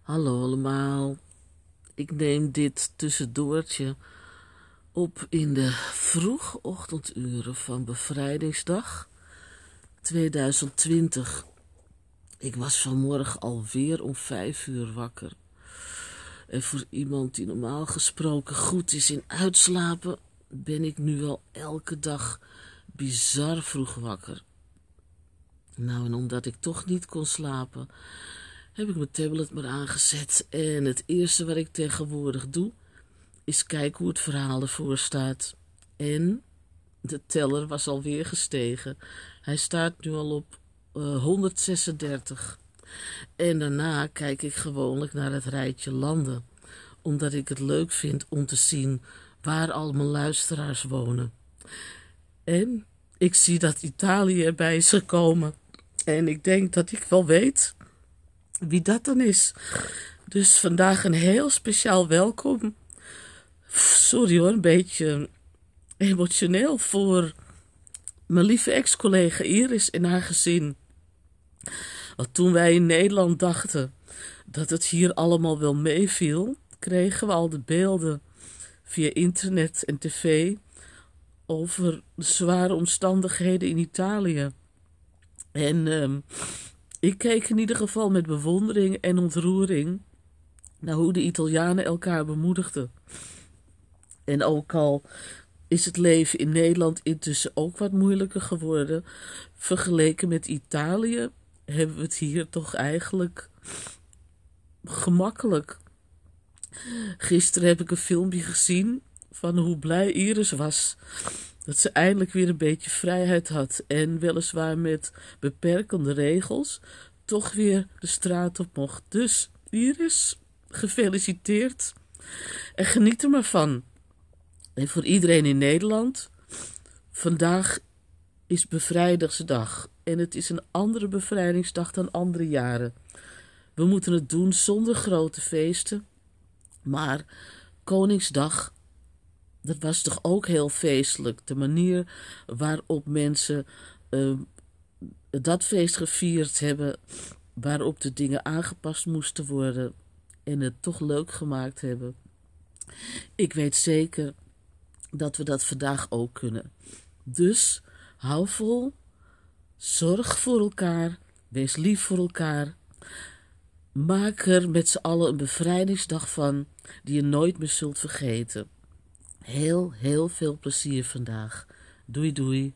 Hallo allemaal. Ik neem dit tussendoortje op in de vroege ochtenduren van bevrijdingsdag 2020. Ik was vanmorgen alweer om vijf uur wakker. En voor iemand die normaal gesproken goed is in uitslapen, ben ik nu al elke dag bizar vroeg wakker. Nou, en omdat ik toch niet kon slapen, heb ik mijn tablet maar aangezet. En het eerste wat ik tegenwoordig doe, is kijken hoe het verhaal ervoor staat. En de teller was alweer gestegen. Hij staat nu al op uh, 136. En daarna kijk ik gewoonlijk naar het rijtje landen, omdat ik het leuk vind om te zien waar al mijn luisteraars wonen. En ik zie dat Italië erbij is gekomen. En ik denk dat ik wel weet wie dat dan is. Dus vandaag een heel speciaal welkom. Sorry hoor, een beetje emotioneel voor mijn lieve ex-collega Iris en haar gezin. Want toen wij in Nederland dachten dat het hier allemaal wel meeviel, kregen we al de beelden via internet en tv over de zware omstandigheden in Italië. En um, ik keek in ieder geval met bewondering en ontroering naar hoe de Italianen elkaar bemoedigden. En ook al is het leven in Nederland intussen ook wat moeilijker geworden, vergeleken met Italië hebben we het hier toch eigenlijk gemakkelijk. Gisteren heb ik een filmpje gezien van hoe blij Iris was dat ze eindelijk weer een beetje vrijheid had en weliswaar met beperkende regels toch weer de straat op mocht. Dus Iris, gefeliciteerd en geniet er maar van. En voor iedereen in Nederland, vandaag is bevrijdingsdag en het is een andere bevrijdingsdag dan andere jaren. We moeten het doen zonder grote feesten, maar Koningsdag dat was toch ook heel feestelijk. De manier waarop mensen uh, dat feest gevierd hebben, waarop de dingen aangepast moesten worden en het toch leuk gemaakt hebben. Ik weet zeker dat we dat vandaag ook kunnen. Dus hou vol, zorg voor elkaar, wees lief voor elkaar. Maak er met z'n allen een bevrijdingsdag van die je nooit meer zult vergeten. Heel, heel veel plezier vandaag. Doei doei.